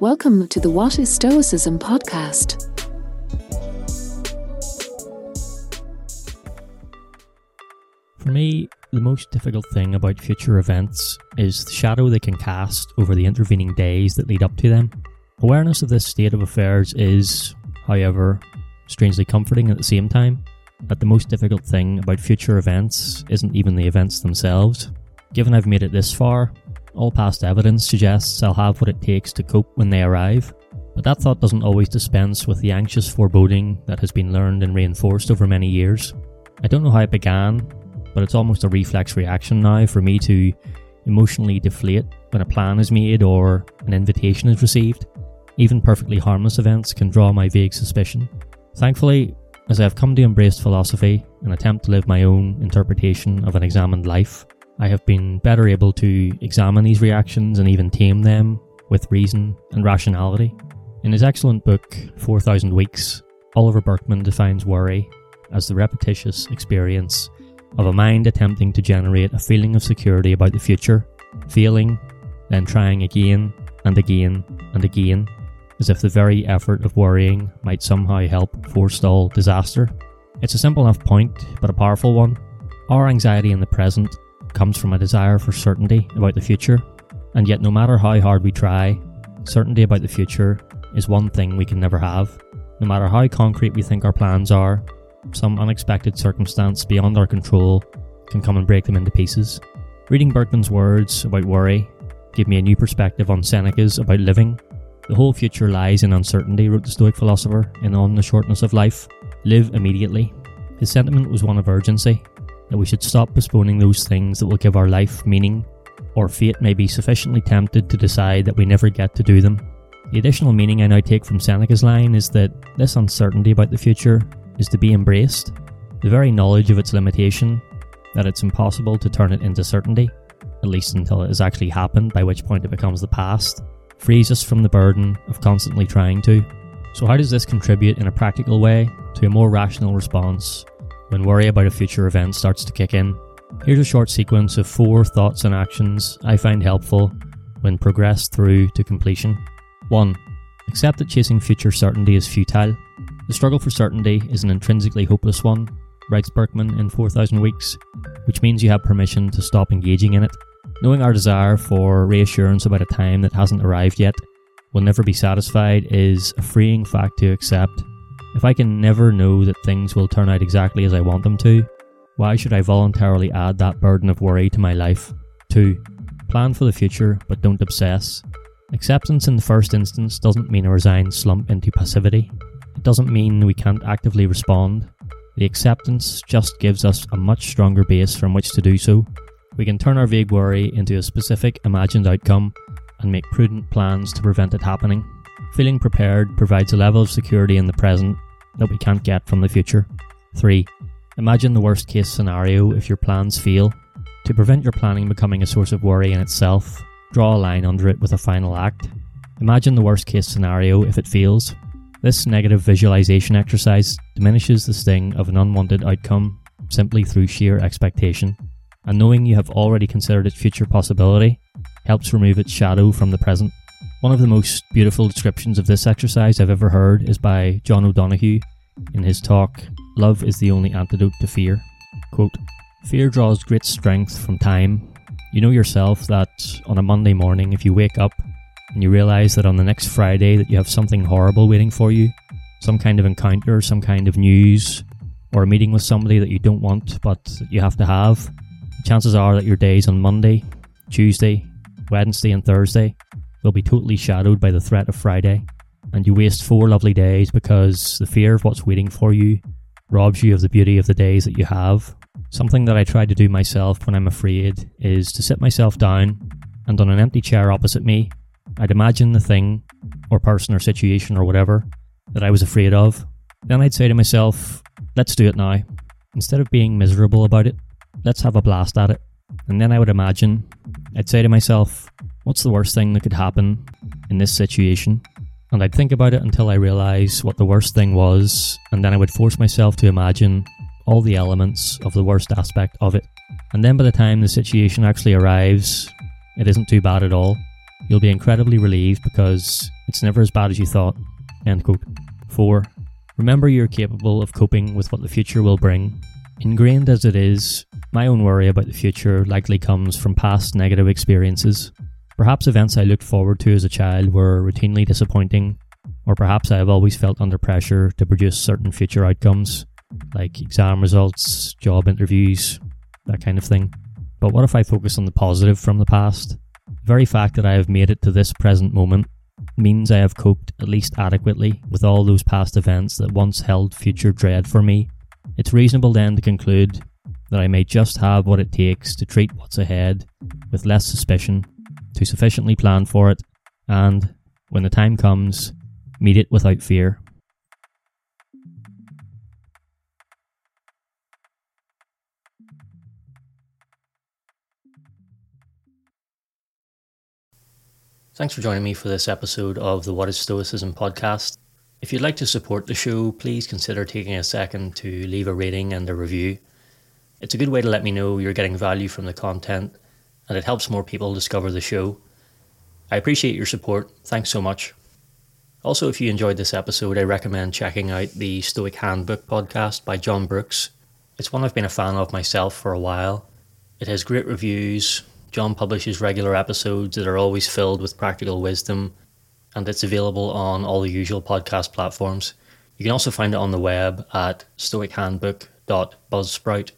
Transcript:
Welcome to the What is Stoicism podcast. For me, the most difficult thing about future events is the shadow they can cast over the intervening days that lead up to them. Awareness of this state of affairs is, however, strangely comforting at the same time. That the most difficult thing about future events isn't even the events themselves. Given I've made it this far, all past evidence suggests I'll have what it takes to cope when they arrive. But that thought doesn't always dispense with the anxious foreboding that has been learned and reinforced over many years. I don't know how it began, but it's almost a reflex reaction now for me to emotionally deflate when a plan is made or an invitation is received. Even perfectly harmless events can draw my vague suspicion. Thankfully, as I have come to embrace philosophy and attempt to live my own interpretation of an examined life, I have been better able to examine these reactions and even tame them with reason and rationality. In his excellent book, 4000 Weeks, Oliver Burkeman defines worry as the repetitious experience of a mind attempting to generate a feeling of security about the future, failing, then trying again and again and again as if the very effort of worrying might somehow help forestall disaster. It's a simple enough point, but a powerful one. Our anxiety in the present comes from a desire for certainty about the future, and yet, no matter how hard we try, certainty about the future is one thing we can never have. No matter how concrete we think our plans are, some unexpected circumstance beyond our control can come and break them into pieces. Reading Burkeman's words about worry gave me a new perspective on Seneca's about living the whole future lies in uncertainty, wrote the Stoic philosopher in On the Shortness of Life. Live immediately. His sentiment was one of urgency, that we should stop postponing those things that will give our life meaning, or fate may be sufficiently tempted to decide that we never get to do them. The additional meaning I now take from Seneca's line is that this uncertainty about the future is to be embraced. The very knowledge of its limitation, that it's impossible to turn it into certainty, at least until it has actually happened, by which point it becomes the past, frees us from the burden of constantly trying to. So, how does this contribute in a practical way to a more rational response when worry about a future event starts to kick in? Here's a short sequence of four thoughts and actions I find helpful when progressed through to completion. 1. Accept that chasing future certainty is futile. The struggle for certainty is an intrinsically hopeless one, writes Burkeman in 4000 Weeks, which means you have permission to stop engaging in it Knowing our desire for reassurance about a time that hasn't arrived yet will never be satisfied is a freeing fact to accept. If I can never know that things will turn out exactly as I want them to, why should I voluntarily add that burden of worry to my life? 2. Plan for the future, but don't obsess. Acceptance in the first instance doesn't mean a resigned slump into passivity. It doesn't mean we can't actively respond. The acceptance just gives us a much stronger base from which to do so we can turn our vague worry into a specific imagined outcome and make prudent plans to prevent it happening. Feeling prepared provides a level of security in the present that we can't get from the future. 3. Imagine the worst case scenario if your plans fail. To prevent your planning becoming a source of worry in itself, draw a line under it with a final act. Imagine the worst case scenario if it fails. This negative visualization exercise diminishes the sting of an unwanted outcome simply through sheer expectation and knowing you have already considered its future possibility helps remove its shadow from the present. One of the most beautiful descriptions of this exercise I've ever heard is by John O'Donohue in his talk, Love is the Only Antidote to Fear. Quote, Fear draws great strength from time. You know yourself that on a Monday morning, if you wake up and you realize that on the next Friday that you have something horrible waiting for you, some kind of encounter, some kind of news, or a meeting with somebody that you don't want but you have to have, chances are that your days on Monday, Tuesday, Wednesday, and Thursday will be totally shadowed by the threat of Friday, and you waste four lovely days because the fear of what's waiting for you robs you of the beauty of the days that you have. Something that I try to do myself when I'm afraid is to sit myself down and on an empty chair opposite me, I'd imagine the thing or person or situation or whatever that I was afraid of. Then I'd say to myself, let's do it now. Instead of being miserable about it, let's have a blast at it. And then I would imagine, I'd say to myself, what's the worst thing that could happen in this situation? And I'd think about it until I realised what the worst thing was, and then I would force myself to imagine all the elements of the worst aspect of it. And then by the time the situation actually arrives, it isn't too bad at all. You'll be incredibly relieved because It's never as bad as you thought. End quote. 4. Remember you're capable of coping with what the future will bring. Ingrained as it is, my own worry about the future likely comes from past negative experiences. Perhaps events I looked forward to as a child were routinely disappointing, or perhaps I have always felt under pressure to produce certain future outcomes, like exam results, job interviews, that kind of thing. But what if I focus on the positive from the past? The very fact that I have made it to this present moment means I have coped at least adequately with all those past events that once held future dread for me. It's reasonable then to conclude that I may just have what it takes to treat what's ahead with less suspicion, to sufficiently plan for it, and, when the time comes, meet it without fear. Thanks for joining me for this episode of the What is Stoicism podcast. If you'd like to support the show, please consider taking a second to leave a rating and a review. It's a good way to let me know you're getting value from the content, and it helps more people discover the show. I appreciate your support. Thanks so much. Also, if you enjoyed this episode, I recommend checking out the Stoic Handbook podcast by John Brooks. It's one I've been a fan of myself for a while. It has great reviews, John publishes regular episodes that are always filled with practical wisdom, and it's available on all the usual podcast platforms. You can also find it on the web at stoichandbook.buzzsprout.com.